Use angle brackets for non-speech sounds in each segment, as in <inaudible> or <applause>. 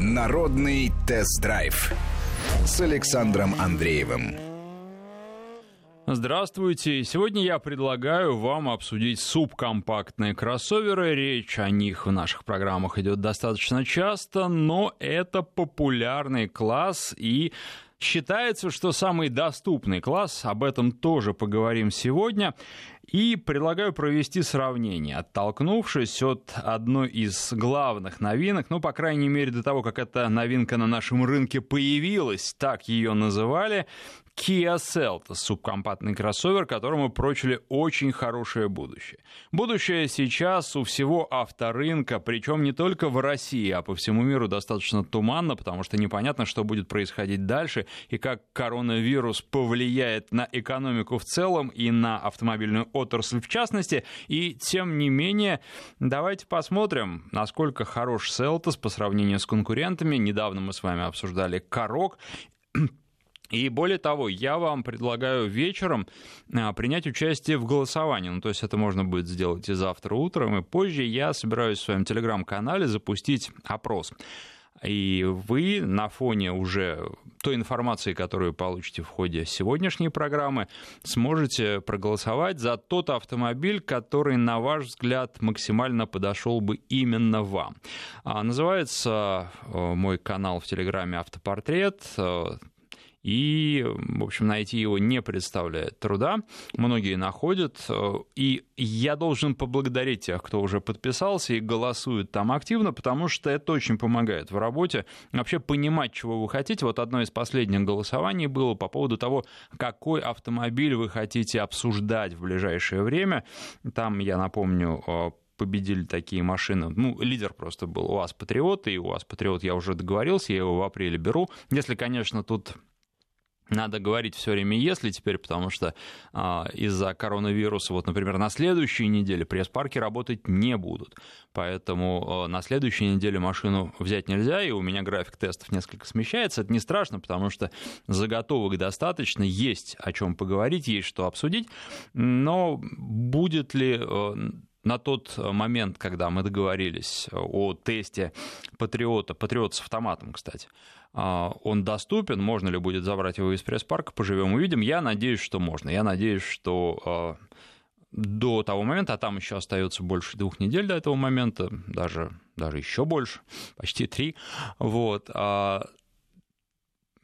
Народный тест-драйв с Александром Андреевым. Здравствуйте. Сегодня я предлагаю вам обсудить субкомпактные кроссоверы. Речь о них в наших программах идет достаточно часто, но это популярный класс и Считается, что самый доступный класс, об этом тоже поговорим сегодня, и предлагаю провести сравнение, оттолкнувшись от одной из главных новинок, ну, по крайней мере, до того, как эта новинка на нашем рынке появилась, так ее называли, Kia Seltos, субкомпактный кроссовер, которому прочили очень хорошее будущее. Будущее сейчас у всего авторынка, причем не только в России, а по всему миру достаточно туманно, потому что непонятно, что будет происходить дальше и как коронавирус повлияет на экономику в целом и на автомобильную отрасль в частности. И тем не менее, давайте посмотрим, насколько хорош Seltos по сравнению с конкурентами. Недавно мы с вами обсуждали Корок. И более того, я вам предлагаю вечером а, принять участие в голосовании. Ну, то есть это можно будет сделать и завтра утром, и позже. Я собираюсь в своем телеграм-канале запустить опрос. И вы на фоне уже той информации, которую получите в ходе сегодняшней программы, сможете проголосовать за тот автомобиль, который, на ваш взгляд, максимально подошел бы именно вам. А, называется э, мой канал в Телеграме «Автопортрет». Э, и, в общем, найти его не представляет труда. Многие находят. И я должен поблагодарить тех, кто уже подписался и голосует там активно, потому что это очень помогает в работе. Вообще понимать, чего вы хотите. Вот одно из последних голосований было по поводу того, какой автомобиль вы хотите обсуждать в ближайшее время. Там, я напомню, победили такие машины. Ну, лидер просто был у вас Патриот, и у вас Патриот я уже договорился, я его в апреле беру. Если, конечно, тут надо говорить все время «если» теперь, потому что а, из-за коронавируса, вот, например, на следующей неделе пресс-парки работать не будут. Поэтому а, на следующей неделе машину взять нельзя, и у меня график тестов несколько смещается. Это не страшно, потому что заготовок достаточно, есть о чем поговорить, есть что обсудить. Но будет ли а, на тот момент, когда мы договорились о тесте Патриота, Патриот с автоматом, кстати, а, он доступен, можно ли будет забрать его из пресс-парка, поживем увидим. Я надеюсь, что можно. Я надеюсь, что а, до того момента, а там еще остается больше двух недель до этого момента, даже, даже еще больше, почти три, вот, а,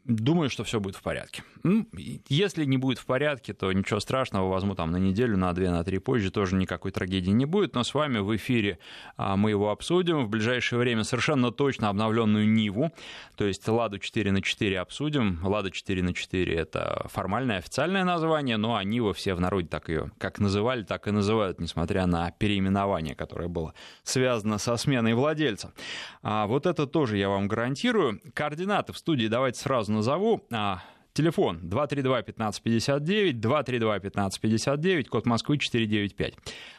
Думаю, что все будет в порядке. Ну, если не будет в порядке, то ничего страшного, возьму там на неделю, на две, на три позже, тоже никакой трагедии не будет. Но с вами в эфире а, мы его обсудим. В ближайшее время совершенно точно обновленную Ниву, то есть Ладу 4 на 4 обсудим. Лада 4 на 4 это формальное официальное название, ну а Нива все в народе так ее как называли, так и называют, несмотря на переименование, которое было связано со сменой владельца. А вот это тоже я вам гарантирую. Координаты в студии давайте сразу назову. А, телефон 232-1559, 232-1559, код Москвы 495.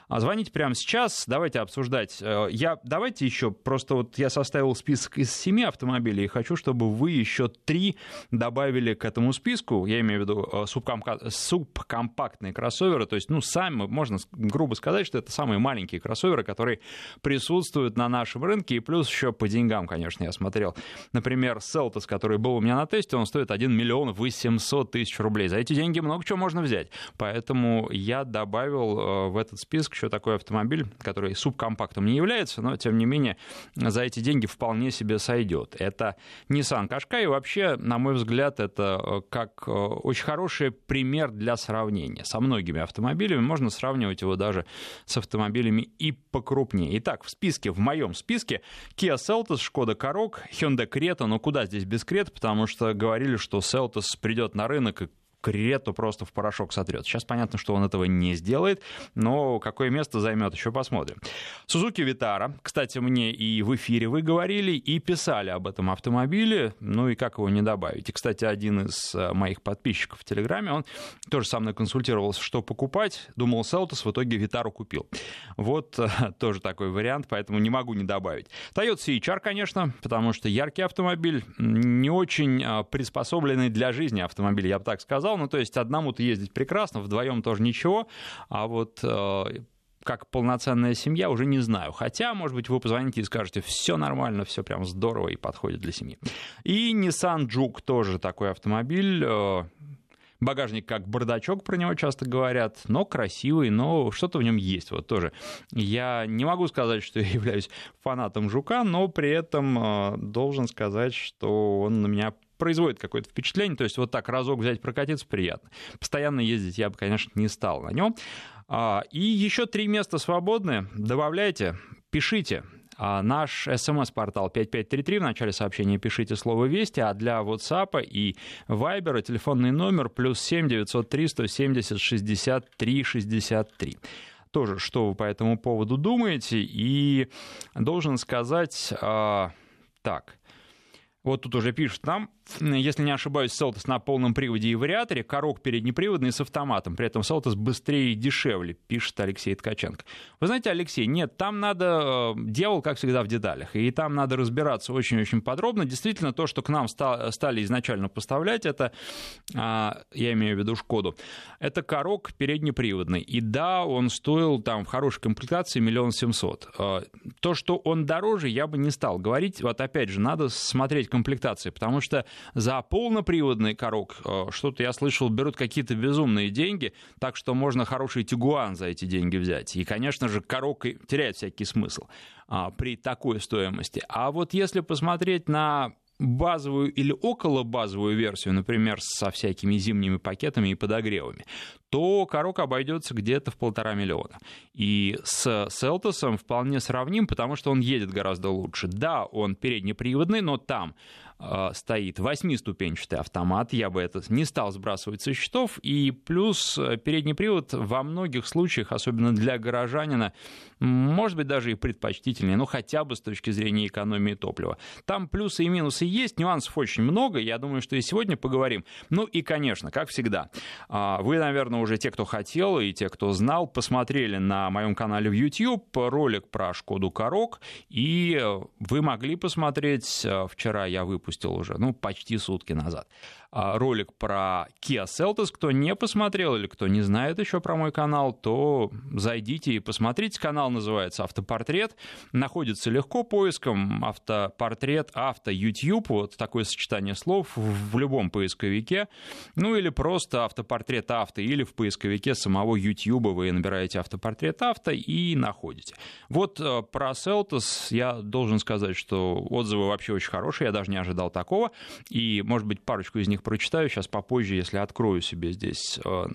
А звоните прямо сейчас, давайте обсуждать. Э, я, давайте еще, просто вот я составил список из семи автомобилей, и хочу, чтобы вы еще три добавили к этому списку, я имею в виду э, субкомпа- субкомпактные кроссоверы, то есть, ну, сами, можно грубо сказать, что это самые маленькие кроссоверы, которые присутствуют на нашем рынке, и плюс еще по деньгам, конечно, я смотрел. Например, Селтос, который был у меня на тесте, он стоит 1 миллион 800 тысяч рублей. За эти деньги много чего можно взять, поэтому я добавил э, в этот список еще такой автомобиль, который субкомпактом не является, но тем не менее за эти деньги вполне себе сойдет. Это Nissan Qashqai, и вообще, на мой взгляд, это э, как э, очень хороший пример для сравнения. Со многими автомобилями можно сравнивать его даже с автомобилями и покрупнее. Итак, в списке, в моем списке Kia Seltos, Skoda Karoq, Hyundai Creta, ну куда здесь без Creta, потому что говорили, что Seltos придет на рынок и Крету просто в порошок сотрет. Сейчас понятно, что он этого не сделает, но какое место займет, еще посмотрим. Сузуки Витара, кстати, мне и в эфире вы говорили, и писали об этом автомобиле, ну и как его не добавить. И, кстати, один из э, моих подписчиков в Телеграме, он тоже со мной консультировался, что покупать, думал Селтос, в итоге Витару купил. Вот э, <laughs> тоже такой вариант, поэтому не могу не добавить. Toyota CHR, конечно, потому что яркий автомобиль, не очень э, приспособленный для жизни автомобиль, я бы так сказал, ну, то есть одному-то ездить прекрасно, вдвоем тоже ничего, а вот э, как полноценная семья, уже не знаю. Хотя, может быть, вы позвоните и скажете, все нормально, все прям здорово и подходит для семьи. И Nissan Juke тоже такой автомобиль. Э, багажник как бардачок, про него часто говорят, но красивый, но что-то в нем есть вот тоже. Я не могу сказать, что я <laughs> являюсь фанатом Жука, но при этом э, должен сказать, что он на меня производит какое-то впечатление. То есть вот так разок взять прокатиться приятно. Постоянно ездить я бы, конечно, не стал на нем. А, и еще три места свободны. Добавляйте, пишите. А наш смс-портал 5533, в начале сообщения пишите слово «Вести», а для WhatsApp и Viber телефонный номер плюс 7 903 170 63 63 тоже, что вы по этому поводу думаете. И должен сказать, а, так, вот тут уже пишут нам, если не ошибаюсь, Селтос на полном приводе и вариаторе, корок переднеприводный с автоматом. При этом Селтос быстрее и дешевле, пишет Алексей Ткаченко. Вы знаете, Алексей, нет, там надо, э, дьявол, как всегда, в деталях. И там надо разбираться очень-очень подробно. Действительно, то, что к нам стали изначально поставлять, это, а, я имею в виду Шкоду, это корок переднеприводный. И да, он стоил там в хорошей комплектации миллион семьсот. Э, то, что он дороже, я бы не стал говорить. Вот опять же, надо смотреть комплектации, потому что за полноприводный корок, э, что-то я слышал, берут какие-то безумные деньги, так что можно хороший Тигуан за эти деньги взять. И, конечно же, корок теряет всякий смысл а, при такой стоимости. А вот если посмотреть на базовую или около базовую версию, например, со всякими зимними пакетами и подогревами, то корок обойдется где-то в полтора миллиона. И с Селтосом вполне сравним, потому что он едет гораздо лучше. Да, он переднеприводный, но там стоит восьмиступенчатый автомат, я бы это не стал сбрасывать со счетов, и плюс э, передний привод во многих случаях, особенно для горожанина, может быть даже и предпочтительнее, ну хотя бы с точки зрения экономии топлива. Там плюсы и минусы есть, нюансов очень много, я думаю, что и сегодня поговорим. Ну и, конечно, как всегда, а, вы, наверное, уже те, кто хотел и те, кто знал, посмотрели на моем канале в YouTube ролик про Шкоду Корок, и вы могли посмотреть, э, вчера я выпустил выпустил уже, ну, почти сутки назад. А, ролик про Kia Seltos. Кто не посмотрел или кто не знает еще про мой канал, то зайдите и посмотрите. Канал называется «Автопортрет». Находится легко поиском «Автопортрет», «Авто», «YouTube». Вот такое сочетание слов в любом поисковике. Ну или просто «Автопортрет авто» или в поисковике самого YouTube вы набираете «Автопортрет авто» и находите. Вот э, про Seltos я должен сказать, что отзывы вообще очень хорошие. Я даже не ожидал такого. И, может быть, парочку из них прочитаю сейчас попозже, если открою себе здесь э,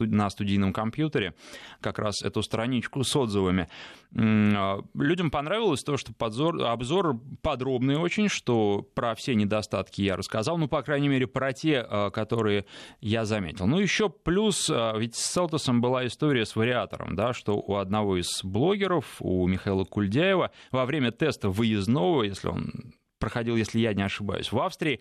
на студийном компьютере как раз эту страничку с отзывами. Э, людям понравилось то, что подзор, обзор подробный очень, что про все недостатки я рассказал, ну, по крайней мере, про те, э, которые я заметил. Ну, еще плюс, ведь с Селтосом была история с вариатором, да, что у одного из блогеров, у Михаила Кульдяева, во время теста выездного, если он проходил, если я не ошибаюсь, в Австрии,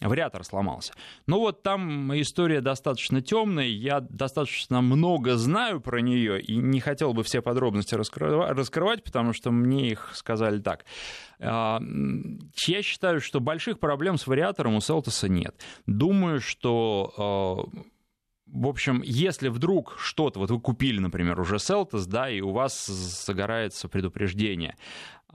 вариатор сломался. Ну вот там история достаточно темная, я достаточно много знаю про нее и не хотел бы все подробности раскрывать, потому что мне их сказали так. А, я считаю, что больших проблем с вариатором у Селтоса нет. Думаю, что а, в общем, если вдруг что-то, вот вы купили, например, уже Селтос, да, и у вас загорается предупреждение,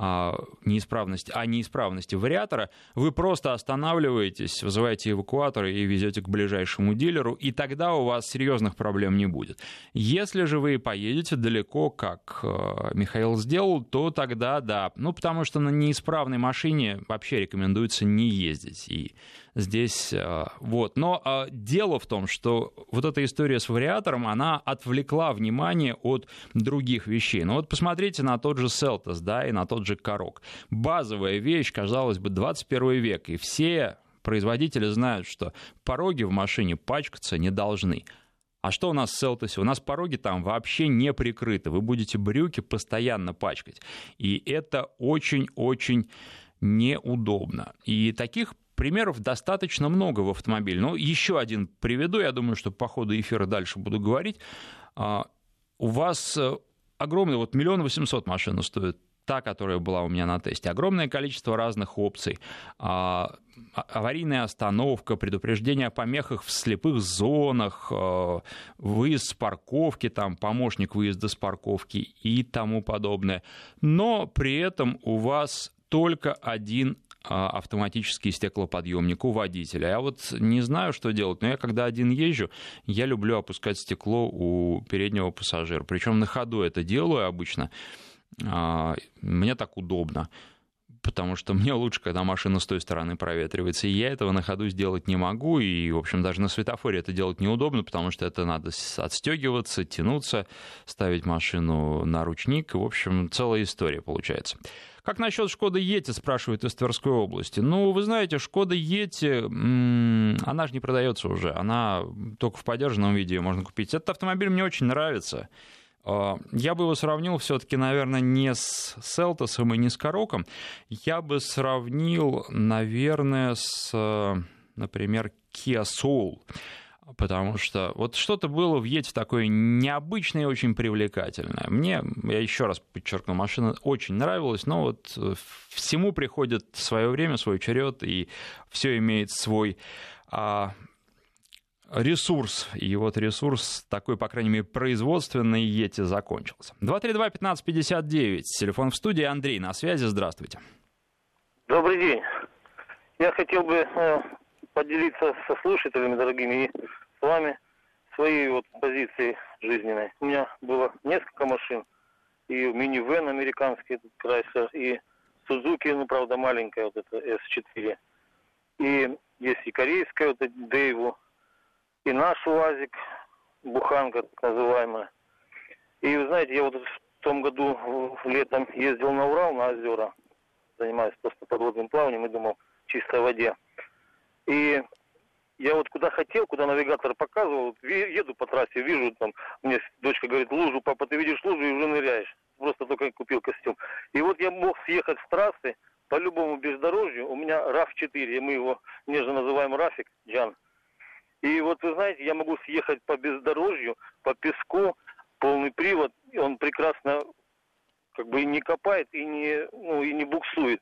а, неисправности, о неисправности вариатора, вы просто останавливаетесь, вызываете эвакуатор и везете к ближайшему дилеру, и тогда у вас серьезных проблем не будет. Если же вы поедете далеко, как э, Михаил сделал, то тогда да. Ну, потому что на неисправной машине вообще рекомендуется не ездить. И здесь э, вот. Но э, дело в том, что вот эта история с вариатором, она отвлекла внимание от других вещей. Ну вот посмотрите на тот же Селтос, да, и на тот же Корок. Базовая вещь, казалось бы, 21 век, и все производители знают, что пороги в машине пачкаться не должны. А что у нас в Селтосе? У нас пороги там вообще не прикрыты. Вы будете брюки постоянно пачкать. И это очень-очень неудобно. И таких примеров достаточно много в автомобиле. Но еще один приведу, я думаю, что по ходу эфира дальше буду говорить. А, у вас э, огромный, вот миллион восемьсот машина стоит та, которая была у меня на тесте. Огромное количество разных опций. А, а, аварийная остановка, предупреждение о помехах в слепых зонах, а, выезд с парковки, там помощник выезда с парковки и тому подобное. Но при этом у вас только один автоматический стеклоподъемник у водителя. Я вот не знаю, что делать, но я когда один езжу, я люблю опускать стекло у переднего пассажира. Причем на ходу это делаю обычно. А, мне так удобно потому что <laughs> мне лучше, когда машина с той стороны проветривается, и я этого на ходу сделать не могу, и, в общем, даже на светофоре это делать неудобно, потому что это надо отстегиваться, тянуться, ставить машину на ручник, в общем, целая история получается. Как насчет Шкода Ети, спрашивают из Тверской области. Ну, вы знаете, Шкода Ети, она же не продается уже, она только в поддержанном виде ее можно купить. Этот автомобиль мне очень нравится. А, я бы его сравнил все-таки, наверное, не с Селтосом и не с Короком. Я бы сравнил, наверное, с, например, Kia Soul. Потому что вот что-то было в Ете такое необычное и очень привлекательное. Мне, я еще раз подчеркну, машина очень нравилась, но вот всему приходит свое время, свой черед, и все имеет свой а, ресурс. И вот ресурс такой, по крайней мере, производственный Ети закончился. 232-1559, телефон в студии. Андрей на связи, здравствуйте. Добрый день. Я хотел бы э, поделиться со слушателями, дорогими, и с вами своей вот позицией жизненной. У меня было несколько машин. И минивэн американский, этот Крайслер, и Сузуки, ну, правда, маленькая, вот эта S4. И есть и корейская, вот эта Дейву, и наш УАЗик, буханка так называемая. И вы знаете, я вот в том году летом ездил на Урал, на озера, занимаюсь просто подводным плаванием и думал, чистой воде. И я вот куда хотел, куда навигатор показывал, еду по трассе, вижу там, мне дочка говорит, лужу, папа, ты видишь лужу и уже ныряешь. Просто только купил костюм. И вот я мог съехать с трассы по любому бездорожью. У меня РАФ-4, мы его нежно называем Рафик, Джан. И вот вы знаете, я могу съехать по бездорожью, по песку, полный привод, и он прекрасно как бы не копает и не, ну, и не буксует.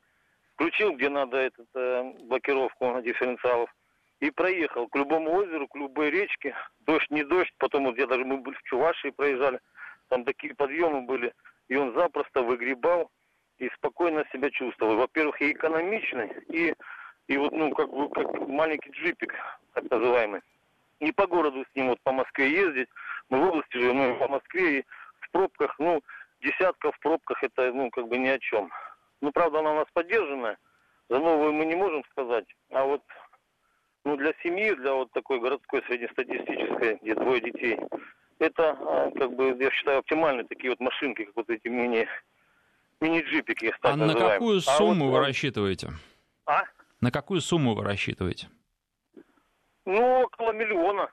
Включил, где надо этот, э, блокировку дифференциалов, и проехал к любому озеру, к любой речке. Дождь, не дождь, потом вот я даже, мы были в Чувашии проезжали, там такие подъемы были, и он запросто выгребал и спокойно себя чувствовал. Во-первых, и экономичный, и и вот, ну, как бы, как маленький джипик, так называемый. Не по городу с ним вот по Москве ездить. Мы в области живем, ну, по Москве и в пробках, ну, десятка в пробках это, ну, как бы ни о чем. Ну, правда, она у нас поддержанная. За новую мы не можем сказать. А вот, ну, для семьи, для вот такой городской среднестатистической, где двое детей, это, а, как бы, я считаю, оптимальные такие вот машинки, как вот эти мини, мини-джипики. А на какую сумму а вот, вы рассчитываете? А? На какую сумму вы рассчитываете? Ну, около миллиона.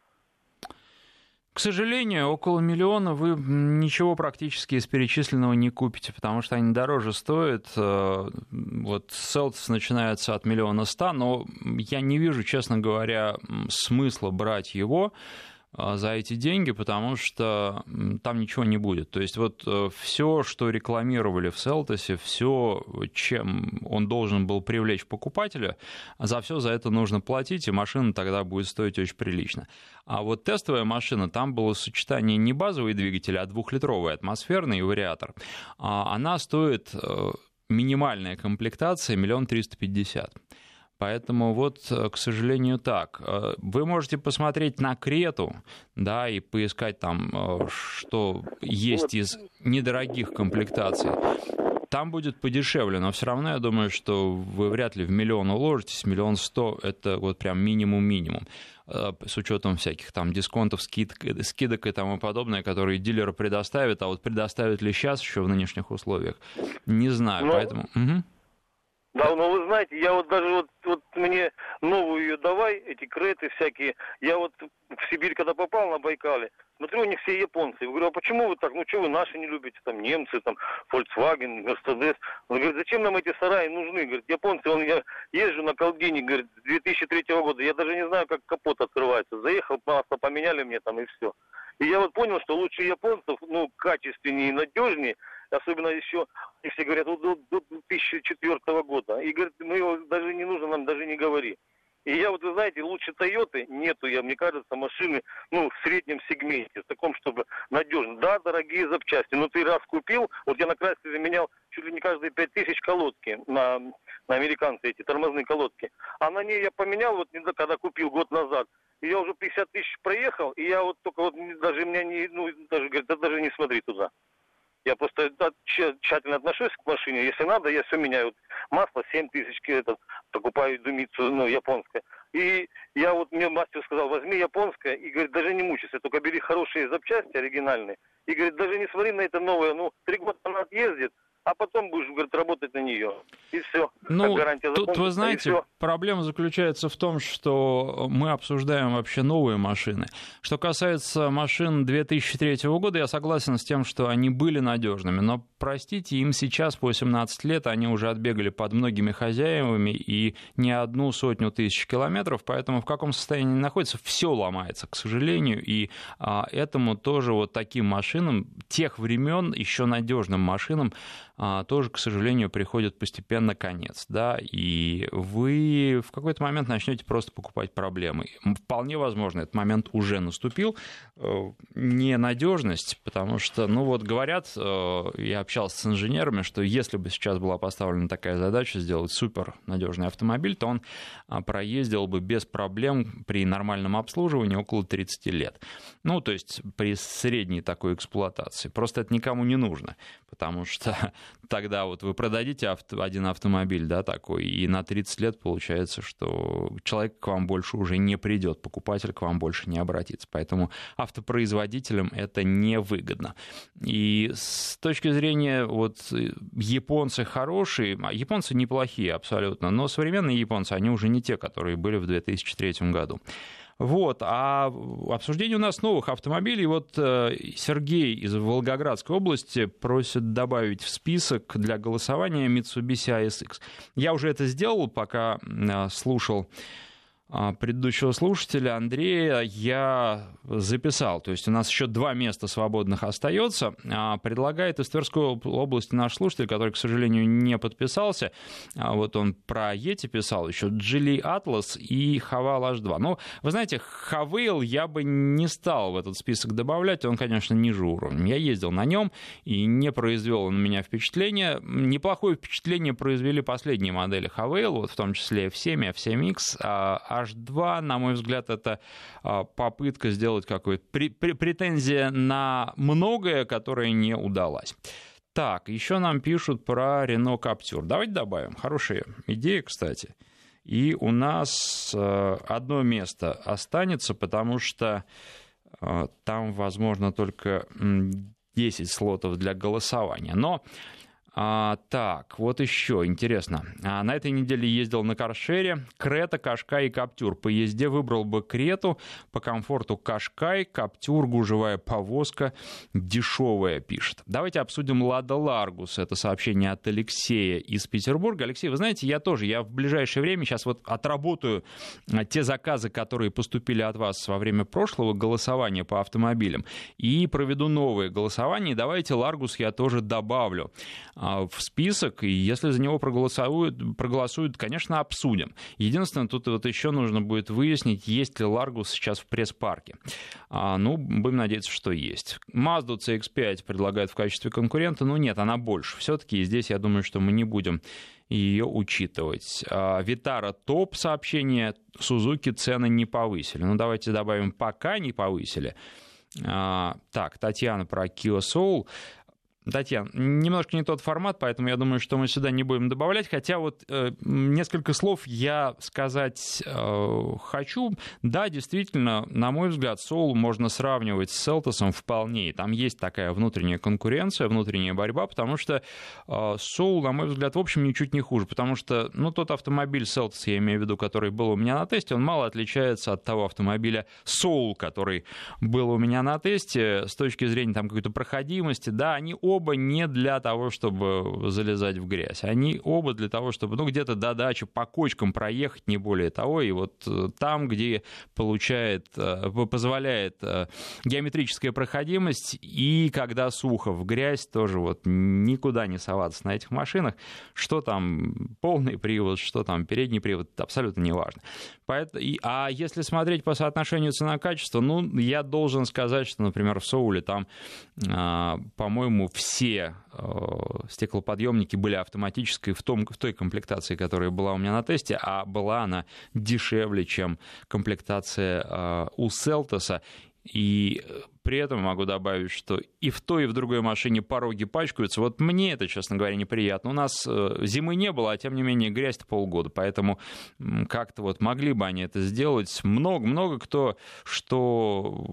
К сожалению, около миллиона вы ничего практически из перечисленного не купите, потому что они дороже стоят. Э, вот Селтс начинается от миллиона ста, но я не вижу, честно говоря, смысла брать его за эти деньги, потому что там ничего не будет. То есть вот э, все, что рекламировали в Селтосе, все, чем он должен был привлечь покупателя, за все за это нужно платить, и машина тогда будет стоить очень прилично. А вот тестовая машина, там было сочетание не базовый двигатель, а двухлитровый атмосферный вариатор. А она стоит э, минимальная комплектация миллион триста пятьдесят. Поэтому вот, э, к сожалению, так. Э, вы можете посмотреть на Крету, да, и поискать там, э, что есть из недорогих комплектаций. Там будет подешевле, но все равно я думаю, что вы вряд ли в миллион уложитесь. Миллион сто – это вот прям минимум-минимум с учетом всяких там дисконтов, скидок, скидок и тому подобное, которые дилеры предоставят, а вот предоставят ли сейчас еще в нынешних условиях, не знаю, но... поэтому... Угу. Да, но вы знаете, я вот даже вот, вот мне новую ее давай, эти креты всякие. Я вот в Сибирь, когда попал на Байкале, смотрю, у них все японцы. Я говорю, а почему вы так, ну что вы наши не любите, там немцы, там Volkswagen, Mercedes. Он говорит, зачем нам эти сараи нужны? Говорит, японцы, он, я езжу на Колдине, говорит, с 2003 года, я даже не знаю, как капот открывается. Заехал, масло поменяли мне там и все. И я вот понял, что лучше японцев, ну, качественнее и надежнее, особенно еще, и все говорят, вот до, до 2004 года. И говорят, мы его даже не нужно, нам даже не говори. И я вот, вы знаете, лучше Тойоты нету, я, мне кажется, машины, ну, в среднем сегменте, в таком, чтобы надежно. Да, дорогие запчасти, но ты раз купил, вот я на Крайслере заменял чуть ли не каждые пять тысяч колодки на, на американцы эти тормозные колодки. А на ней я поменял, вот когда купил год назад, и я уже 50 тысяч проехал, и я вот только вот даже меня не, ну, даже, говорит, да даже не смотри туда. Я просто тщательно отношусь к машине. Если надо, я все меняю. Масло 7 тысяч, этот, покупаю думицу, ну, японское. И я вот, мне мастер сказал, возьми японское, и говорит, даже не мучайся, только бери хорошие запчасти оригинальные. И говорит, даже не смотри на это новое, ну, три года она отъездит, а потом будешь, говорит, работать на нее. И все. Ну, тут, вы знаете, проблема заключается в том, что мы обсуждаем вообще новые машины. Что касается машин 2003 года, я согласен с тем, что они были надежными, но, простите, им сейчас, по 18 лет, они уже отбегали под многими хозяевами и не одну сотню тысяч километров, поэтому в каком состоянии они находятся, все ломается, к сожалению, и а, этому тоже вот таким машинам тех времен, еще надежным машинам, тоже, к сожалению, приходит постепенно конец, да, и вы в какой-то момент начнете просто покупать проблемы. Вполне возможно, этот момент уже наступил. Э, ненадежность, потому что, ну вот говорят, э, я общался с инженерами, что если бы сейчас была поставлена такая задача сделать супер надежный автомобиль, то он а, проездил бы без проблем при нормальном обслуживании около 30 лет. Ну, то есть при средней такой эксплуатации. Просто это никому не нужно, потому что тогда вот вы продадите авто, один автомобиль, да, такой, и на 30 лет получается, что человек к вам больше уже не придет, покупатель к вам больше не обратится. Поэтому автопроизводителям это невыгодно. И с точки зрения вот японцы хорошие, а японцы неплохие абсолютно, но современные японцы, они уже не те, которые были в 2003 году. Вот. А обсуждение у нас новых автомобилей. Вот э, Сергей из Волгоградской области просит добавить в список для голосования Mitsubishi ASX. Я уже это сделал, пока э, слушал предыдущего слушателя Андрея я записал. То есть у нас еще два места свободных остается. А, предлагает из Тверской области наш слушатель, который, к сожалению, не подписался. А, вот он про Ети писал еще Джили Атлас и Хавал H2. Ну, вы знаете, Хавейл я бы не стал в этот список добавлять. Он, конечно, ниже уровня. Я ездил на нем и не произвел на меня впечатление. Неплохое впечатление произвели последние модели Хавейл, вот в том числе F7 F7X, H2, на мой взгляд, это а, попытка сделать какую-то претензия на многое, которое не удалось. Так, еще нам пишут про Renault Captur. Давайте добавим. Хорошая идея, кстати. И у нас э, одно место останется, потому что э, там, возможно, только 10 слотов для голосования. Но а, так, вот еще интересно. А, на этой неделе ездил на Каршере. Крета, Кашкай и Каптюр. По езде выбрал бы Крету. По комфорту Кашкай, Каптюр, гужевая повозка, дешевая, пишет. Давайте обсудим Лада Ларгус. Это сообщение от Алексея из Петербурга. Алексей, вы знаете, я тоже, я в ближайшее время сейчас вот отработаю а, те заказы, которые поступили от вас во время прошлого голосования по автомобилям, и проведу новые голосования. давайте Ларгус я тоже добавлю а, в список, и если за него проголосуют, проголосуют, конечно, обсудим. Единственное, тут вот еще нужно будет выяснить, есть ли Ларгус сейчас в пресс-парке. А, ну, будем надеяться, что есть. Mazda CX-5 предлагают в качестве конкурента, но нет, она больше. Все-таки здесь, я думаю, что мы не будем ее учитывать. Витара топ сообщение, Сузуки цены не повысили. Ну, давайте добавим, пока не повысили. А, так, Татьяна про Kia Soul. Татьяна, немножко не тот формат, поэтому я думаю, что мы сюда не будем добавлять. Хотя вот э, несколько слов я сказать э, хочу. Да, действительно, на мой взгляд, Soul можно сравнивать с Селтосом вполне. Там есть такая внутренняя конкуренция, внутренняя борьба, потому что э, на мой взгляд, в общем, ничуть не хуже. Потому что, ну, тот автомобиль Селтос, я имею в виду, который был у меня на тесте, он мало отличается от того автомобиля Soul, который был у меня на тесте с точки зрения там какой-то проходимости. Да, они оба оба не для того, чтобы залезать в грязь. Они оба для того, чтобы, ну, где-то до дачи по кочкам проехать, не более того. И вот э, там, где получает, э, позволяет э, геометрическая проходимость, и когда сухо в грязь, тоже вот никуда не соваться на этих машинах. Что там полный привод, что там передний привод, абсолютно не важно. Поэтому, а если смотреть по соотношению цена-качество, ну, я должен сказать, что, например, в Соуле там, по-моему, все стеклоподъемники были автоматической в, том, в той комплектации, которая была у меня на тесте, а была она дешевле, чем комплектация а, у Селтоса. И при этом могу добавить, что и в той, и в другой машине пороги пачкаются. Вот мне это, честно говоря, неприятно. У нас э, зимы не было, а тем не менее грязь-то полгода. Поэтому как-то вот могли бы они это сделать. Много-много кто что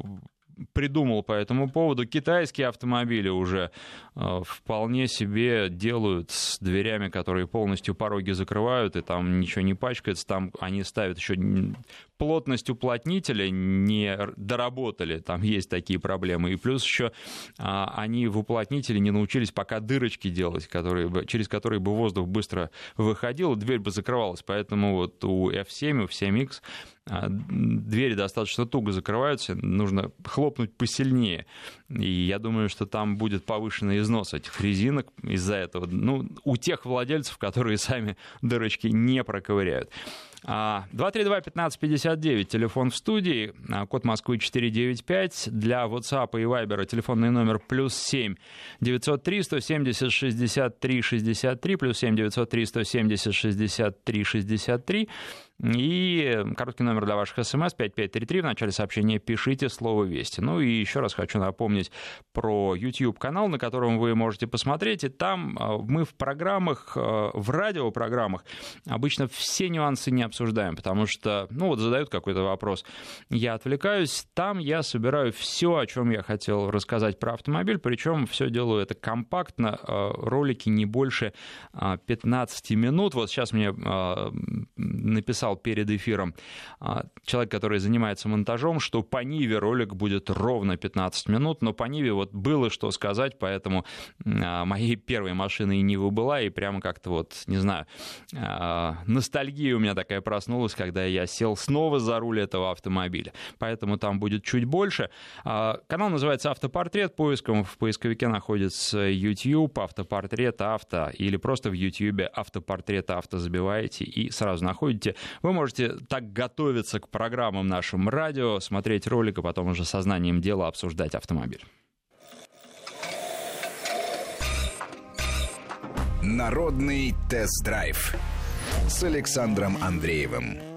придумал по этому поводу. Китайские автомобили уже э, вполне себе делают с дверями, которые полностью пороги закрывают, и там ничего не пачкается. Там они ставят еще плотность уплотнителя не доработали, там есть такие проблемы. И плюс еще а, они в уплотнителе не научились пока дырочки делать, которые через которые бы воздух быстро выходил, дверь бы закрывалась. Поэтому вот у F7, у 7X а, двери достаточно туго закрываются, нужно хлопнуть посильнее. И я думаю, что там будет повышенный износ этих резинок из-за этого. Ну, у тех владельцев, которые сами дырочки не проковыряют. 232-1559, а, телефон в студии, а, код Москвы 495. Для WhatsApp и Viber телефонный номер плюс 7 903 170 63 63, плюс 7 903 170 63 63. И короткий номер для ваших смс 5533. В начале сообщения пишите слово «Вести». Ну и еще раз хочу напомнить про YouTube-канал, на котором вы можете посмотреть. И там а, мы в программах, а, в радиопрограммах обычно все нюансы не обсуждаем, потому что, ну вот задают какой-то вопрос, я отвлекаюсь. Там я собираю все, о чем я хотел рассказать про автомобиль, причем все делаю это компактно, а, ролики не больше 15 минут. Вот сейчас мне написал написал перед эфиром а, человек, который занимается монтажом, что по Ниве ролик будет ровно 15 минут, но по Ниве вот было что сказать, поэтому а, моей первой машиной Нива была, и прямо как-то вот, не знаю, а, ностальгия у меня такая проснулась, когда я сел снова за руль этого автомобиля. Поэтому там будет чуть больше. Канал называется «Автопортрет». Поиском в поисковике находится YouTube, «Автопортрет авто» или просто в YouTube «Автопортрет авто» забиваете и сразу находите. Вы можете так готовиться к программам нашим радио, смотреть ролик, а потом уже сознанием дела обсуждать автомобиль. Народный тест-драйв с Александром Андреевым.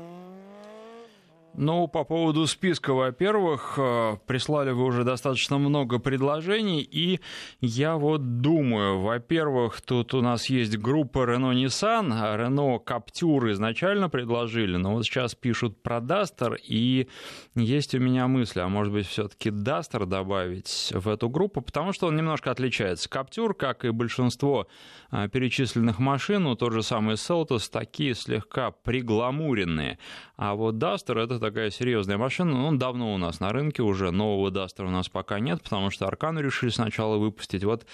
Ну, по поводу списка, во-первых, э, прислали вы уже достаточно много предложений, и я вот думаю, во-первых, тут у нас есть группа Renault Nissan, а Renault Captur изначально предложили, но вот сейчас пишут про Duster, и есть у меня мысли, а может быть, все-таки Duster добавить в эту группу, потому что он немножко отличается. Captur, как и большинство э, перечисленных машин, ну, тот же самый Seltos, такие слегка пригламуренные, а вот Duster это такая серьезная машина, он давно у нас на рынке уже, нового Duster у нас пока нет, потому что Аркану решили сначала выпустить. Вот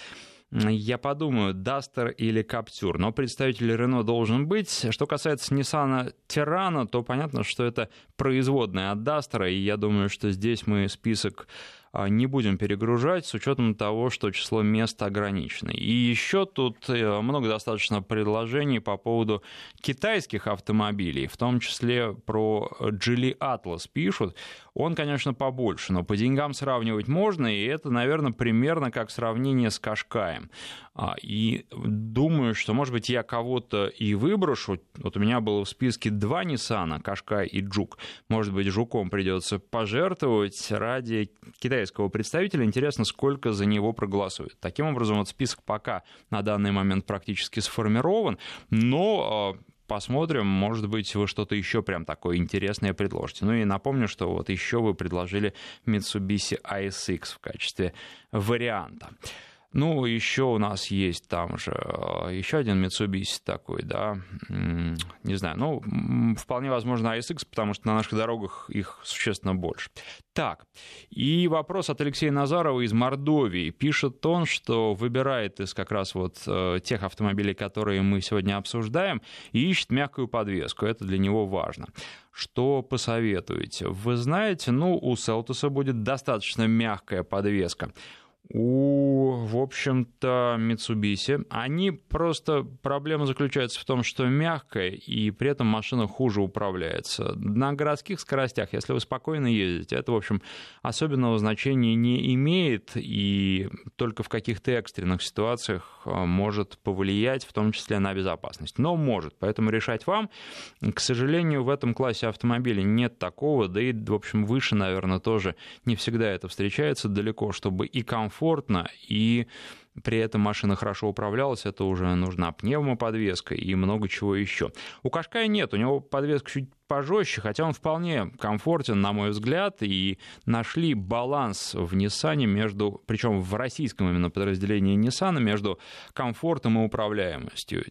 я подумаю, Duster или Captur, но представитель Renault должен быть. Что касается Nissan Тирана, то понятно, что это производная от Duster, и я думаю, что здесь мы список не будем перегружать с учетом того, что число мест ограничено. И еще тут э, много достаточно предложений по поводу китайских автомобилей, в том числе про Geely Atlas пишут. Он, конечно, побольше, но по деньгам сравнивать можно, и это, наверное, примерно как сравнение с Кашкаем. А, и думаю, что, может быть, я кого-то и выброшу. Вот у меня было в списке два Ниссана, Кашкай и Джук. Может быть, Жуком придется пожертвовать ради китайского представителя. Интересно, сколько за него проголосуют. Таким образом, вот список пока на данный момент практически сформирован, но а, посмотрим, может быть, вы что-то еще прям такое интересное предложите. Ну и напомню, что вот еще вы предложили Mitsubishi ASX в качестве варианта. Ну, еще у нас есть там же э, еще один Mitsubishi такой, да, не знаю, ну, вполне возможно ASX, потому что на наших дорогах их существенно больше. Так, и вопрос от Алексея Назарова из Мордовии. Пишет он, что выбирает из как раз вот э, тех автомобилей, которые мы сегодня обсуждаем, и ищет мягкую подвеску. Это для него важно. Что посоветуете? Вы знаете, ну, у Селтуса будет достаточно мягкая подвеска у, в общем-то, Mitsubishi. Они просто... Проблема заключается в том, что мягкая, и при этом машина хуже управляется. На городских скоростях, если вы спокойно ездите, это, в общем, особенного значения не имеет, и только в каких-то экстренных ситуациях а, может повлиять, в том числе на безопасность. Но может, поэтому решать вам. К сожалению, в этом классе автомобилей нет такого, да и, в общем, выше, наверное, тоже не всегда это встречается далеко, чтобы и комфорт комфортно, и при этом машина хорошо управлялась, это уже нужна пневмоподвеска и много чего еще. У Кашкая нет, у него подвеска чуть пожестче, хотя он вполне комфортен, на мой взгляд, и нашли баланс в Nissan между, причем в российском именно подразделении Nissan, между комфортом и управляемостью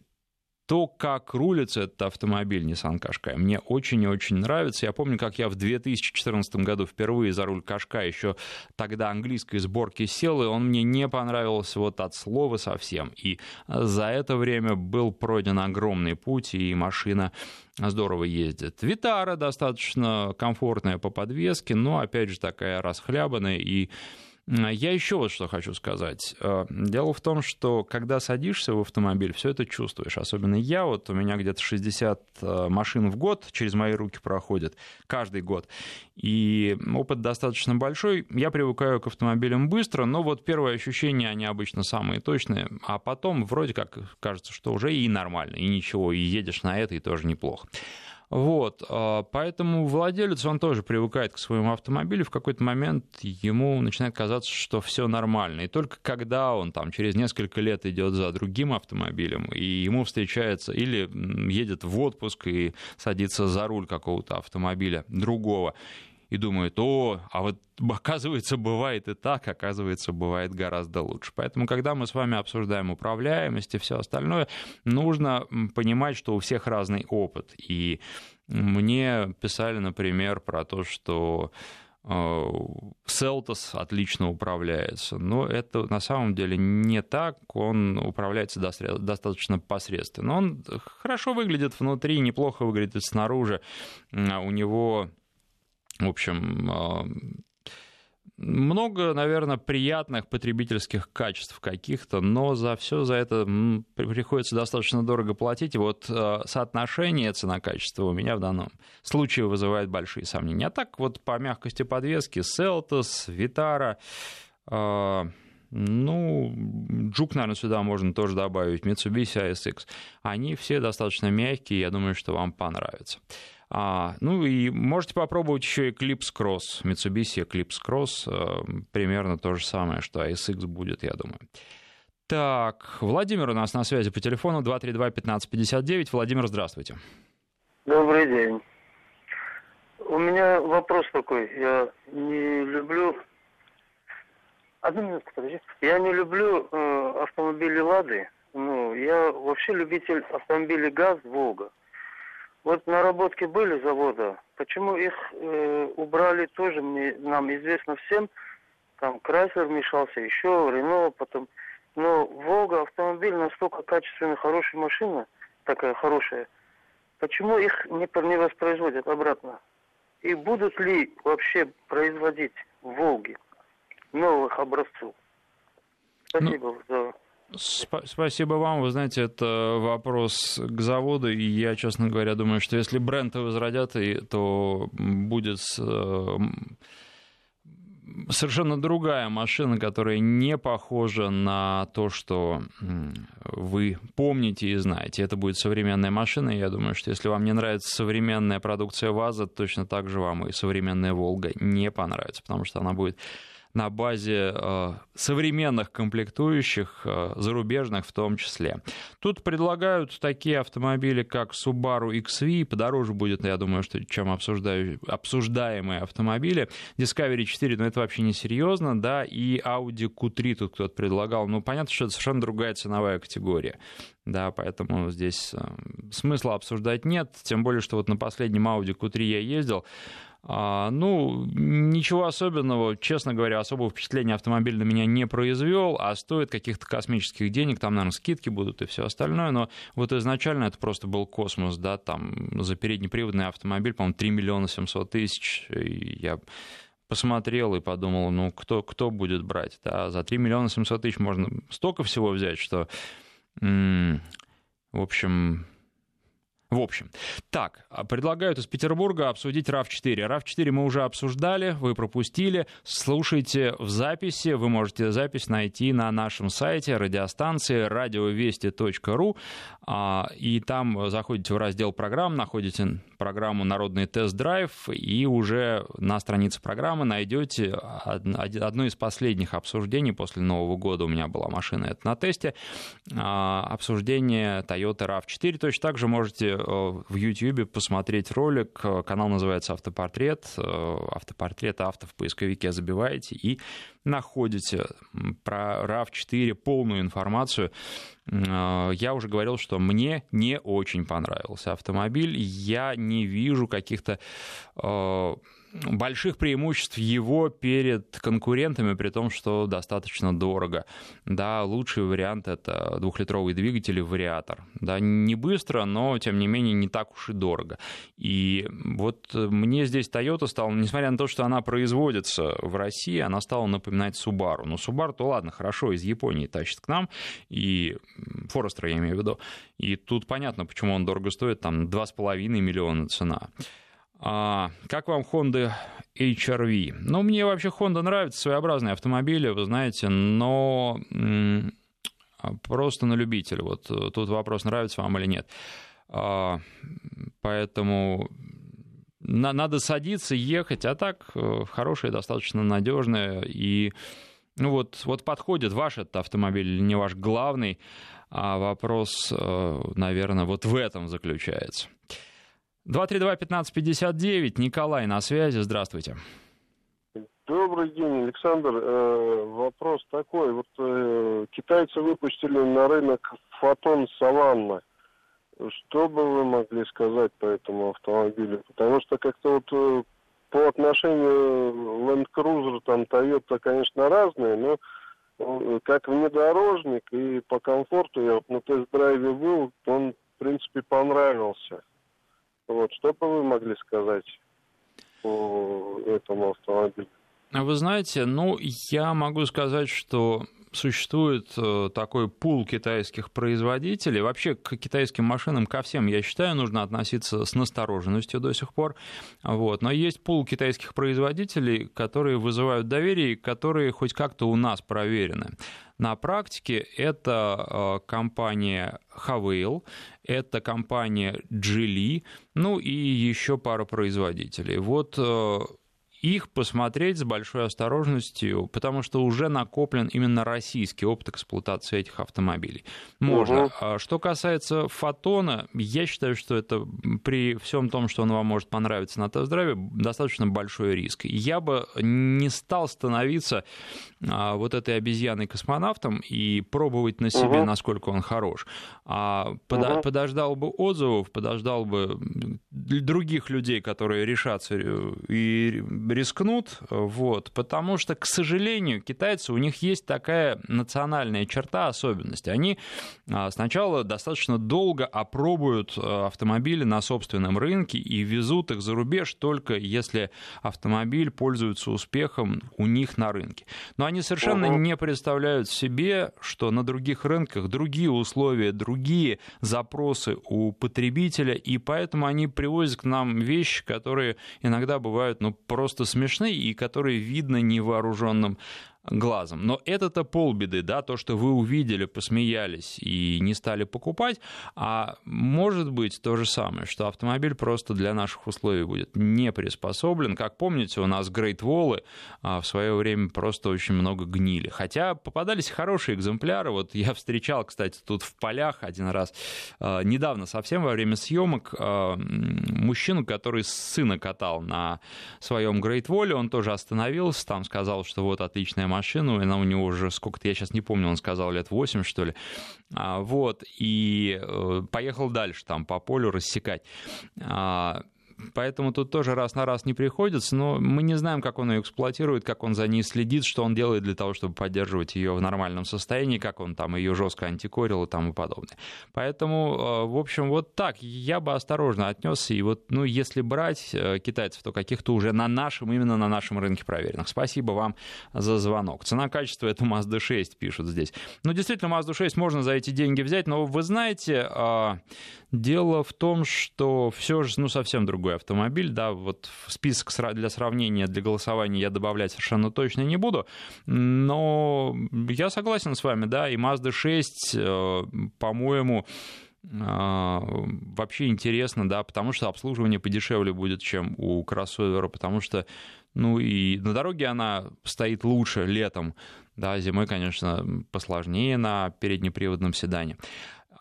то, как рулится этот автомобиль Nissan Qashqai, мне очень и очень нравится. Я помню, как я в 2014 году впервые за руль Qashqai еще тогда английской сборки сел, и он мне не понравился вот от слова совсем. И за это время был пройден огромный путь, и машина здорово ездит. Витара достаточно комфортная по подвеске, но, опять же, такая расхлябанная и я еще вот что хочу сказать. Э, дело в том, что когда садишься в автомобиль, все это чувствуешь. Особенно я, вот у меня где-то 60 э, машин в год через мои руки проходят каждый год. И опыт достаточно большой. Я привыкаю к автомобилям быстро, но вот первые ощущения, они обычно самые точные. А потом вроде как кажется, что уже и нормально, и ничего, и едешь на это, и тоже неплохо. Вот, а, поэтому владелец, он тоже привыкает к своему автомобилю, в какой-то момент ему начинает казаться, что все нормально. И только когда он там через несколько лет идет за другим автомобилем, и ему встречается или едет в отпуск и садится за руль какого-то автомобиля другого, и думают, о, а вот <laughs> оказывается, бывает и так, оказывается, бывает гораздо лучше. Поэтому, когда мы с вами обсуждаем управляемость и все остальное, нужно понимать, что у всех разный опыт. И мне писали, например, про то, что Селтос отлично управляется, но это на самом деле не так, он управляется достаточно посредственно. Он хорошо выглядит внутри, неплохо выглядит снаружи, у него в общем, а, много, наверное, приятных потребительских качеств каких-то, но за все за это приходится достаточно дорого платить. И вот а, соотношение цена-качество у меня в данном случае вызывает большие сомнения. А так вот по мягкости подвески Селтос, Витара, ну, Джук, наверное, сюда можно тоже добавить, Mitsubishi ASX. Они все достаточно мягкие, я думаю, что вам понравится. А, ну и можете попробовать еще Eclipse Cross, Mitsubishi Eclipse Cross, а, примерно то же самое, что ASX будет, я думаю. Так, Владимир у нас на связи по телефону 232-1559. Владимир, здравствуйте. Добрый день. У меня вопрос такой. Я не люблю... Одну минутку, подожди. Я не люблю э, автомобили «Лады». Ну, я вообще любитель автомобилей «ГАЗ», «Волга». Вот наработки были завода, почему их э, убрали тоже, мне, нам известно всем, там Крайслер вмешался, еще Рено потом. Но Волга автомобиль настолько качественная, хорошая машина, такая хорошая, почему их не, не воспроизводят обратно? И будут ли вообще производить Волги новых образцов? Ну, Спасибо ну... за Спасибо вам. Вы знаете, это вопрос к заводу, и я, честно говоря, думаю, что если бренд возродят, то будет э, совершенно другая машина, которая не похожа на то, что вы помните и знаете. Это будет современная машина, я думаю, что если вам не нравится современная продукция ВАЗа, точно так же вам и современная «Волга» не понравится, потому что она будет на базе э, современных комплектующих, э, зарубежных в том числе. Тут предлагают такие автомобили, как Subaru XV, подороже будет, я думаю, что чем обсуждаю, обсуждаемые автомобили. Discovery 4, ну это вообще не серьезно, да, и Audi Q3 тут кто-то предлагал. Ну, понятно, что это совершенно другая ценовая категория. Да, поэтому здесь э, смысла обсуждать нет, тем более, что вот на последнем Audi Q3 я ездил, ну, ничего особенного, честно говоря, особого впечатления автомобиль на меня не произвел, а стоит каких-то космических денег, там, наверное, скидки будут и все остальное, но вот изначально это просто был космос, да, там за переднеприводный автомобиль, по-моему, 3 миллиона 700 тысяч, я посмотрел и подумал, ну, кто, кто будет брать, да, за 3 миллиона 700 тысяч можно столько всего взять, что, в общем, в общем, так, предлагают из Петербурга обсудить RAV4. RAV4 мы уже обсуждали, вы пропустили. Слушайте в записи. Вы можете запись найти на нашем сайте радиостанции радиовести.ру. А, и там заходите в раздел программ, находите программу «Народный тест-драйв», и уже на странице программы найдете одно из последних обсуждений после Нового года. У меня была машина, это на тесте. А, обсуждение Toyota RAV4. Точно так же можете э, в YouTube посмотреть ролик. Канал называется «Автопортрет». Э, «Автопортрет авто» в поисковике забиваете и находите про RAV4 полную информацию. Э, я уже говорил, что мне не очень понравился автомобиль. Я не вижу каких-то э, больших преимуществ его перед конкурентами, при том, что достаточно дорого. Да, лучший вариант это двухлитровый двигатель и вариатор. Да, не быстро, но тем не менее не так уж и дорого. И вот мне здесь Toyota стала, несмотря на то, что она производится в России, она стала напоминать Subaru. Но Subaru, то ладно, хорошо, из Японии тащит к нам, и Форестер я имею в виду. И тут понятно, почему он дорого стоит, там 2,5 миллиона цена. А, как вам Honda HR-V? Ну, мне вообще Honda нравится, своеобразные автомобили, вы знаете, но просто на любителя. Вот э, тут вопрос, нравится вам или нет. А, поэтому на, надо садиться, ехать, а так э, хорошая, достаточно надежная и ну вот, вот подходит ваш этот автомобиль или не ваш главный, а вопрос, э, наверное, вот в этом заключается. 232-1559, Николай на связи, здравствуйте. Добрый день, Александр. Э, вопрос такой. Вот э, китайцы выпустили на рынок Фотон Саванна. Что бы вы могли сказать по этому автомобилю? Потому что как-то вот э, по отношению Land Cruiser, там Toyota, конечно, разные, но как внедорожник и по комфорту, я вот на тест-драйве был, он, в принципе, понравился. Вот, что бы вы могли сказать по этому автомобилю? А вы знаете, ну, я могу сказать, что существует э, такой пул китайских производителей. Вообще к китайским машинам, ко всем, я считаю, нужно относиться с настороженностью до сих пор. Вот. Но есть пул китайских производителей, которые вызывают доверие, которые хоть как-то у нас проверены. На практике это э, компания Havail, это компания Geely, ну и еще пара производителей. Вот э, их посмотреть с большой осторожностью, потому что уже накоплен именно российский опыт эксплуатации этих автомобилей. Можно. Угу. Что касается фотона, я считаю, что это при всем том, что он вам может понравиться на тест-драйве, достаточно большой риск. Я бы не стал становиться а, вот этой обезьяной-космонавтом и пробовать на себе, угу. насколько он хорош. А подо- угу. подождал бы отзывов, подождал бы других людей, которые решатся и рискнут, вот, потому что, к сожалению, китайцы, у них есть такая национальная черта, особенность. Они а, сначала достаточно долго опробуют а, автомобили на собственном рынке и везут их за рубеж только если автомобиль пользуется успехом у них на рынке. Но они совершенно угу. не представляют себе, что на других рынках другие условия, другие запросы у потребителя, и поэтому они привозят к нам вещи, которые иногда бывают ну, просто просто смешны и которые видно невооруженным глазом. Но это-то полбеды, да, то, что вы увидели, посмеялись и не стали покупать, а может быть то же самое, что автомобиль просто для наших условий будет не приспособлен. Как помните, у нас Great Wall в свое время просто очень много гнили. Хотя попадались хорошие экземпляры. Вот я встречал, кстати, тут в полях один раз, а, недавно совсем во время съемок, а, мужчину, который сына катал на своем Great Wall, он тоже остановился, там сказал, что вот отличная машина, она у него уже сколько-то, я сейчас не помню, он сказал лет 8, что ли. А, вот, и э, поехал дальше там по полю рассекать поэтому тут тоже раз на раз не приходится, но мы не знаем, как он ее эксплуатирует, как он за ней следит, что он делает для того, чтобы поддерживать ее в нормальном состоянии, как он там ее жестко антикорил и тому подобное. Поэтому, э, в общем, вот так я бы осторожно отнесся, и вот, ну, если брать э, китайцев, то каких-то уже на нашем, именно на нашем рынке проверенных. Спасибо вам за звонок. Цена-качество это Mazda 6, пишут здесь. Ну, действительно, Mazda 6 можно за эти деньги взять, но вы знаете, а, дело в том, что все же, ну, совсем другое другой автомобиль, да, вот в список для сравнения, для голосования я добавлять совершенно точно не буду, но я согласен с вами, да, и Mazda 6, э, по-моему, э, вообще интересно, да, потому что обслуживание подешевле будет, чем у кроссовера, потому что, ну и на дороге она стоит лучше летом, да, зимой, конечно, посложнее на переднеприводном седане.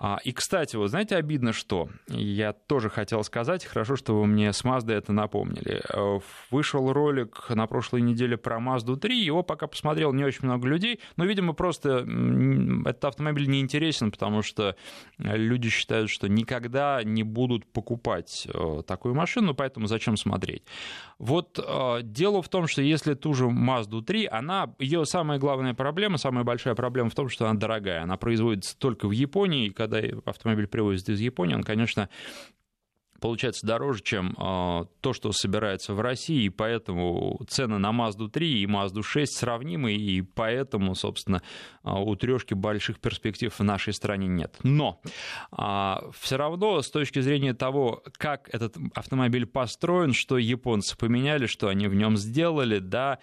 А, и, кстати, вот знаете, обидно, что я тоже хотел сказать, хорошо, что вы мне с Mazda это напомнили. Э, вышел ролик на прошлой неделе про Mazda 3, его пока посмотрел не очень много людей, но, видимо, просто этот автомобиль не интересен, потому что люди считают, что никогда не будут покупать э, такую машину, поэтому зачем смотреть. Вот э, дело в том, что если ту же Mazda 3, она, ее самая главная проблема, самая большая проблема в том, что она дорогая, она производится только в Японии, и когда автомобиль привозят из Японии, он, конечно, получается дороже, чем э, то, что собирается в России, и поэтому цены на Mazda 3 и Mazda 6 сравнимы, и поэтому, собственно, э, у трешки больших перспектив в нашей стране нет. Но э, все равно с точки зрения того, как этот автомобиль построен, что японцы поменяли, что они в нем сделали, да,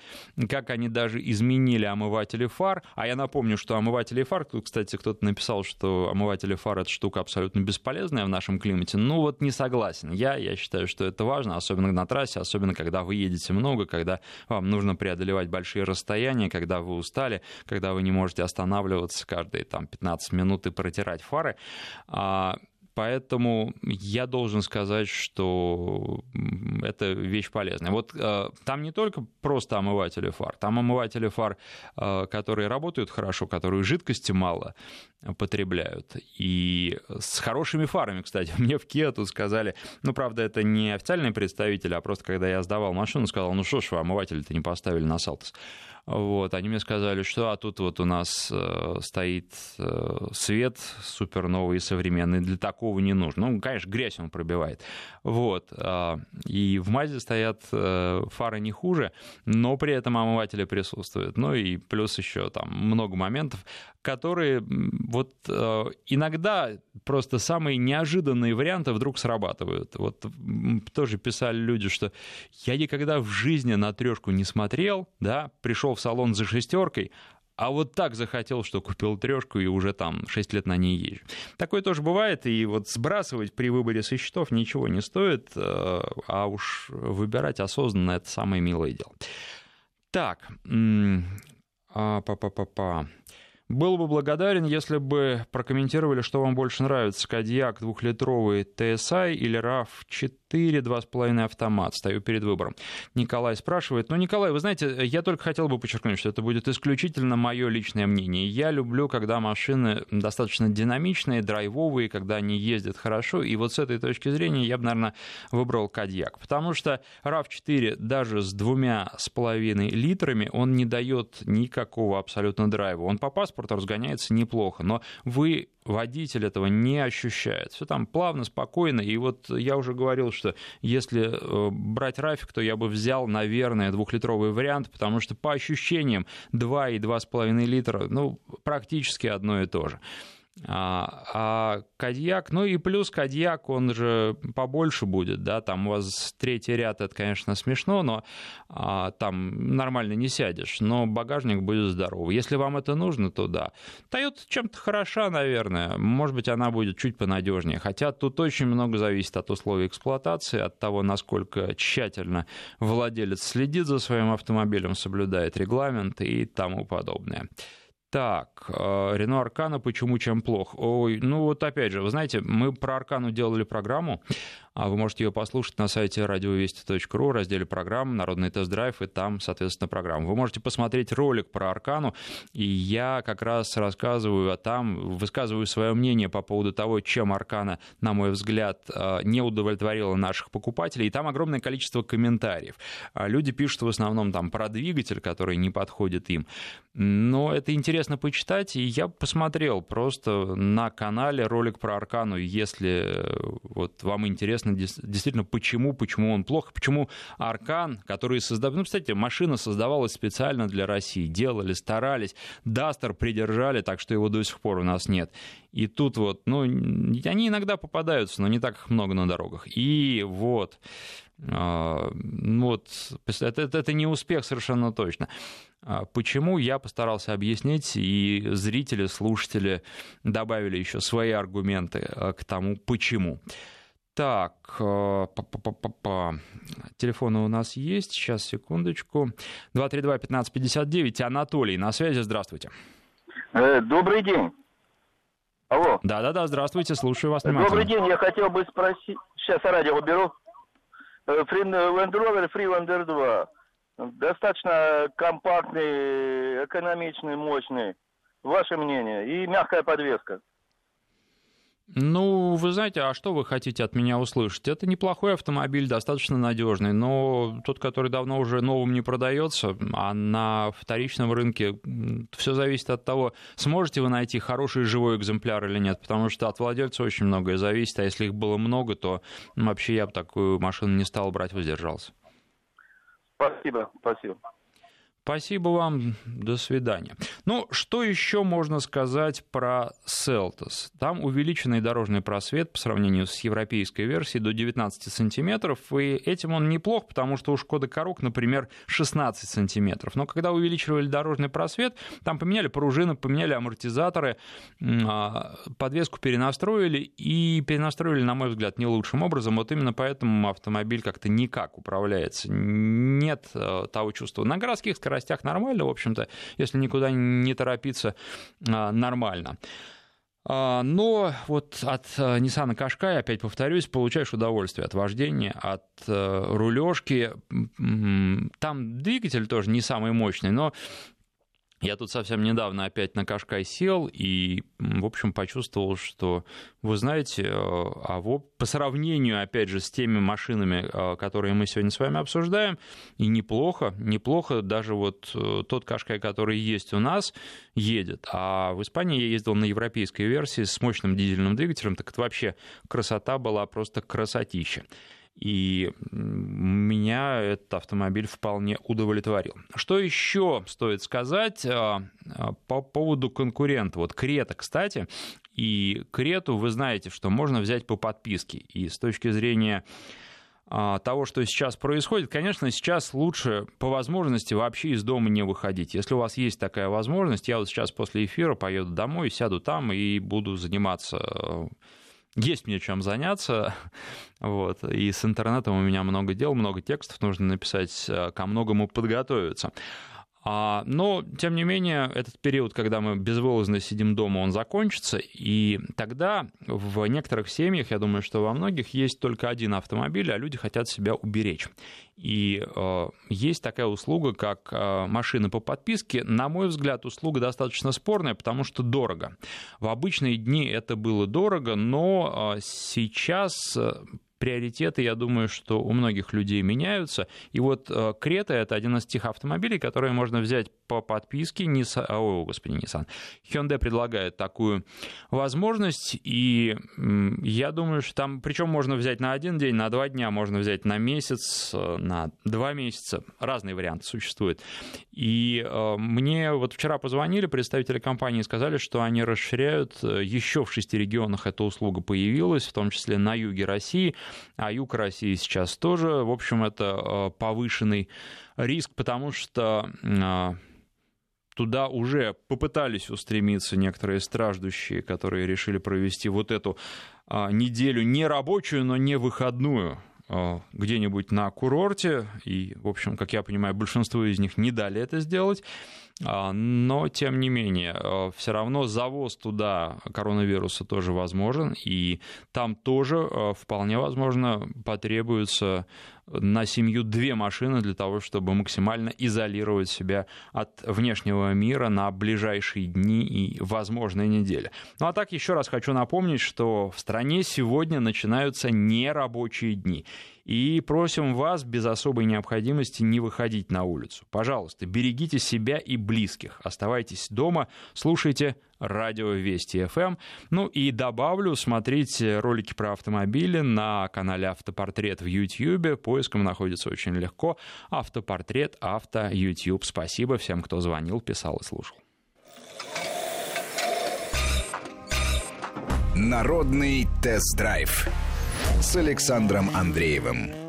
как они даже изменили омыватели фар, а я напомню, что омыватели фар, тут, кстати, кто-то написал, что омыватели фар это штука абсолютно бесполезная в нашем климате, ну вот не согласен согласен. Я, я считаю, что это важно, особенно на трассе, особенно когда вы едете много, когда вам нужно преодолевать большие расстояния, когда вы устали, когда вы не можете останавливаться каждые там, 15 минут и протирать фары. А, Поэтому я должен сказать, что это вещь полезная. Вот э, там не только просто омыватели фар, там омыватели фар, э, которые работают хорошо, которые жидкости мало потребляют. И с хорошими фарами, кстати, <laughs> мне в Kia тут сказали, ну, правда, это не официальный представитель, а просто когда я сдавал машину, сказал, ну что ж вы омыватель-то не поставили на Салтос. Вот, они мне сказали, что а тут вот у нас э, стоит э, свет супер новый и современный, для такого не нужно. Ну, конечно, грязь он пробивает. Вот, э, и в Мазе стоят э, фары не хуже, но при этом омыватели присутствуют. Ну и плюс еще там много моментов, которые вот э, иногда просто самые неожиданные варианты вдруг срабатывают. Вот тоже писали люди, что я никогда в жизни на трешку не смотрел, да, пришел в салон за шестеркой, а вот так захотел, что купил трешку и уже там 6 лет на ней езжу. Такое тоже бывает, и вот сбрасывать при выборе со счетов ничего не стоит, э, а уж выбирать осознанно это самое милое дело. Так, а, па-па-па-па. Был бы благодарен, если бы прокомментировали, что вам больше нравится, Кадьяк двухлитровый TSI или RAV4 4, 2,5 автомат. Стою перед выбором. Николай спрашивает. Ну, Николай, вы знаете, я только хотел бы подчеркнуть, что это будет исключительно мое личное мнение. Я люблю, когда машины достаточно динамичные, драйвовые, когда они ездят хорошо. И вот с этой точки зрения я бы, наверное, выбрал Кадьяк. Потому что RAV4 даже с двумя с половиной литрами, он не дает никакого абсолютно драйва. Он по паспорту разгоняется неплохо, но вы водитель этого не ощущает. Все там плавно, спокойно. И вот я уже говорил, что если э, брать Рафик, то я бы взял, наверное, двухлитровый вариант, потому что по ощущениям 2 и 2,5 литра, ну, практически одно и то же. А, а Кадьяк, ну и плюс Кадьяк, он же побольше будет, да, там у вас третий ряд, это, конечно, смешно, но а, там нормально не сядешь, но багажник будет здоровый. Если вам это нужно, то да. Toyota чем-то хороша, наверное, может быть, она будет чуть понадежнее, хотя тут очень много зависит от условий эксплуатации, от того, насколько тщательно владелец следит за своим автомобилем, соблюдает регламент и тому подобное. Так, э, Рено Аркана, почему чем плох? Ой, ну вот опять же, вы знаете, мы про Аркану делали программу, а вы можете ее послушать на сайте радиовести.ру, разделе программ «Народный тест-драйв», и там, соответственно, программа. Вы можете посмотреть ролик про Аркану, и я как раз рассказываю, а там высказываю свое мнение по поводу того, чем Аркана, на мой взгляд, э, не удовлетворила наших покупателей, и там огромное количество комментариев. А люди пишут в основном там про двигатель, который не подходит им. Но это интересно почитать, и я посмотрел просто на канале ролик про Аркану, если э, вот вам интересно интересно действительно, почему, почему он плохо, почему Аркан, который создал... Ну, кстати, машина создавалась специально для России, делали, старались, Дастер придержали, так что его до сих пор у нас нет. И тут вот, ну, они иногда попадаются, но не так их много на дорогах. И вот, вот, это, это, это не успех совершенно точно. А почему я постарался объяснить, и зрители, слушатели добавили еще свои аргументы а, к тому, почему. Так, э, телефоны у нас есть. Сейчас, секундочку. 232-1559. Анатолий на связи. Здравствуйте. Э, добрый день. Алло. Да-да-да, здравствуйте, слушаю вас внимательно. Добрый день, я хотел бы спросить... Сейчас радио уберу. Э, Land Rover Freelander 2. Достаточно компактный, экономичный, мощный. Ваше мнение. И мягкая подвеска. Ну, вы знаете, а что вы хотите от меня услышать? Это неплохой автомобиль, достаточно надежный, но тот, который давно уже новым не продается, а на вторичном рынке все зависит от того, сможете вы найти хороший живой экземпляр или нет, потому что от владельца очень многое зависит, а если их было много, то ну, вообще я бы такую машину не стал брать, воздержался. Спасибо, спасибо. Спасибо вам, до свидания. Ну, что еще можно сказать про Селтос? Там увеличенный дорожный просвет по сравнению с европейской версией до 19 сантиметров, и этим он неплох, потому что у Шкоды Корук, например, 16 сантиметров. Но когда увеличивали дорожный просвет, там поменяли пружины, поменяли амортизаторы, а, подвеску перенастроили, и перенастроили, на мой взгляд, не лучшим образом. Вот именно поэтому автомобиль как-то никак управляется. Нет э, того чувства. На городских скоростях скоростях нормально, в общем-то, если никуда не торопиться, а, нормально. А, но вот от э, Nissan Qashqai, опять повторюсь, получаешь удовольствие от вождения, от э, рулежки. Там двигатель тоже не самый мощный, но я тут совсем недавно опять на Кашкай сел и, в общем, почувствовал, что, вы знаете, э, а вот по сравнению, опять же, с теми машинами, э, которые мы сегодня с вами обсуждаем, и неплохо, неплохо, даже вот э, тот Кашкай, который есть у нас, едет. А в Испании я ездил на европейской версии с мощным дизельным двигателем, так это вообще красота была просто красотища. И меня этот автомобиль вполне удовлетворил. Что еще стоит сказать а, а, по поводу конкурента? Вот Крета, кстати, и Крету вы знаете, что можно взять по подписке. И с точки зрения а, того, что сейчас происходит, конечно, сейчас лучше по возможности вообще из дома не выходить. Если у вас есть такая возможность, я вот сейчас после эфира поеду домой, сяду там и буду заниматься есть мне чем заняться, <laughs> вот, и с интернетом у меня много дел, много текстов нужно написать, э, ко многому подготовиться. А, но, тем не менее, этот период, когда мы безвылазно сидим дома, он закончится, и тогда в некоторых семьях, я думаю, что во многих, есть только один автомобиль, а люди хотят себя уберечь. И э, есть такая услуга, как э, машины по подписке. На мой взгляд, услуга достаточно спорная, потому что дорого. В обычные дни это было дорого, но э, сейчас э, приоритеты, я думаю, что у многих людей меняются. И вот э, Крета — это один из тех автомобилей, которые можно взять по подписке Nissan, о, господи, Nissan, Hyundai предлагает такую возможность, и я думаю, что там, причем можно взять на один день, на два дня, можно взять на месяц, на два месяца, разные варианты существуют. И э, мне вот вчера позвонили представители компании и сказали, что они расширяют, э, еще в шести регионах эта услуга появилась, в том числе на юге России, а юг России сейчас тоже, в общем, это э, повышенный риск, потому что туда уже попытались устремиться некоторые страждущие, которые решили провести вот эту неделю не рабочую, но не выходную Э, где-нибудь на курорте, и, в общем, как я понимаю, большинство из них не дали это сделать, а, но, тем не менее, э, все равно завоз туда коронавируса тоже возможен, и там тоже э, вполне возможно потребуется на семью две машины для того, чтобы максимально изолировать себя от внешнего мира на ближайшие дни и возможные недели. Ну а так еще раз хочу напомнить, что в стране сегодня начинаются нерабочие дни. И просим вас без особой необходимости не выходить на улицу. Пожалуйста, берегите себя и близких. Оставайтесь дома, слушайте радио Вести ФМ. Эм. Ну и добавлю, смотрите ролики про автомобили на канале Автопортрет в YouTube. Поиском находится очень легко. Автопортрет, авто, YouTube. Спасибо всем, кто звонил, писал и слушал. Народный тест-драйв с Александром Андреевым.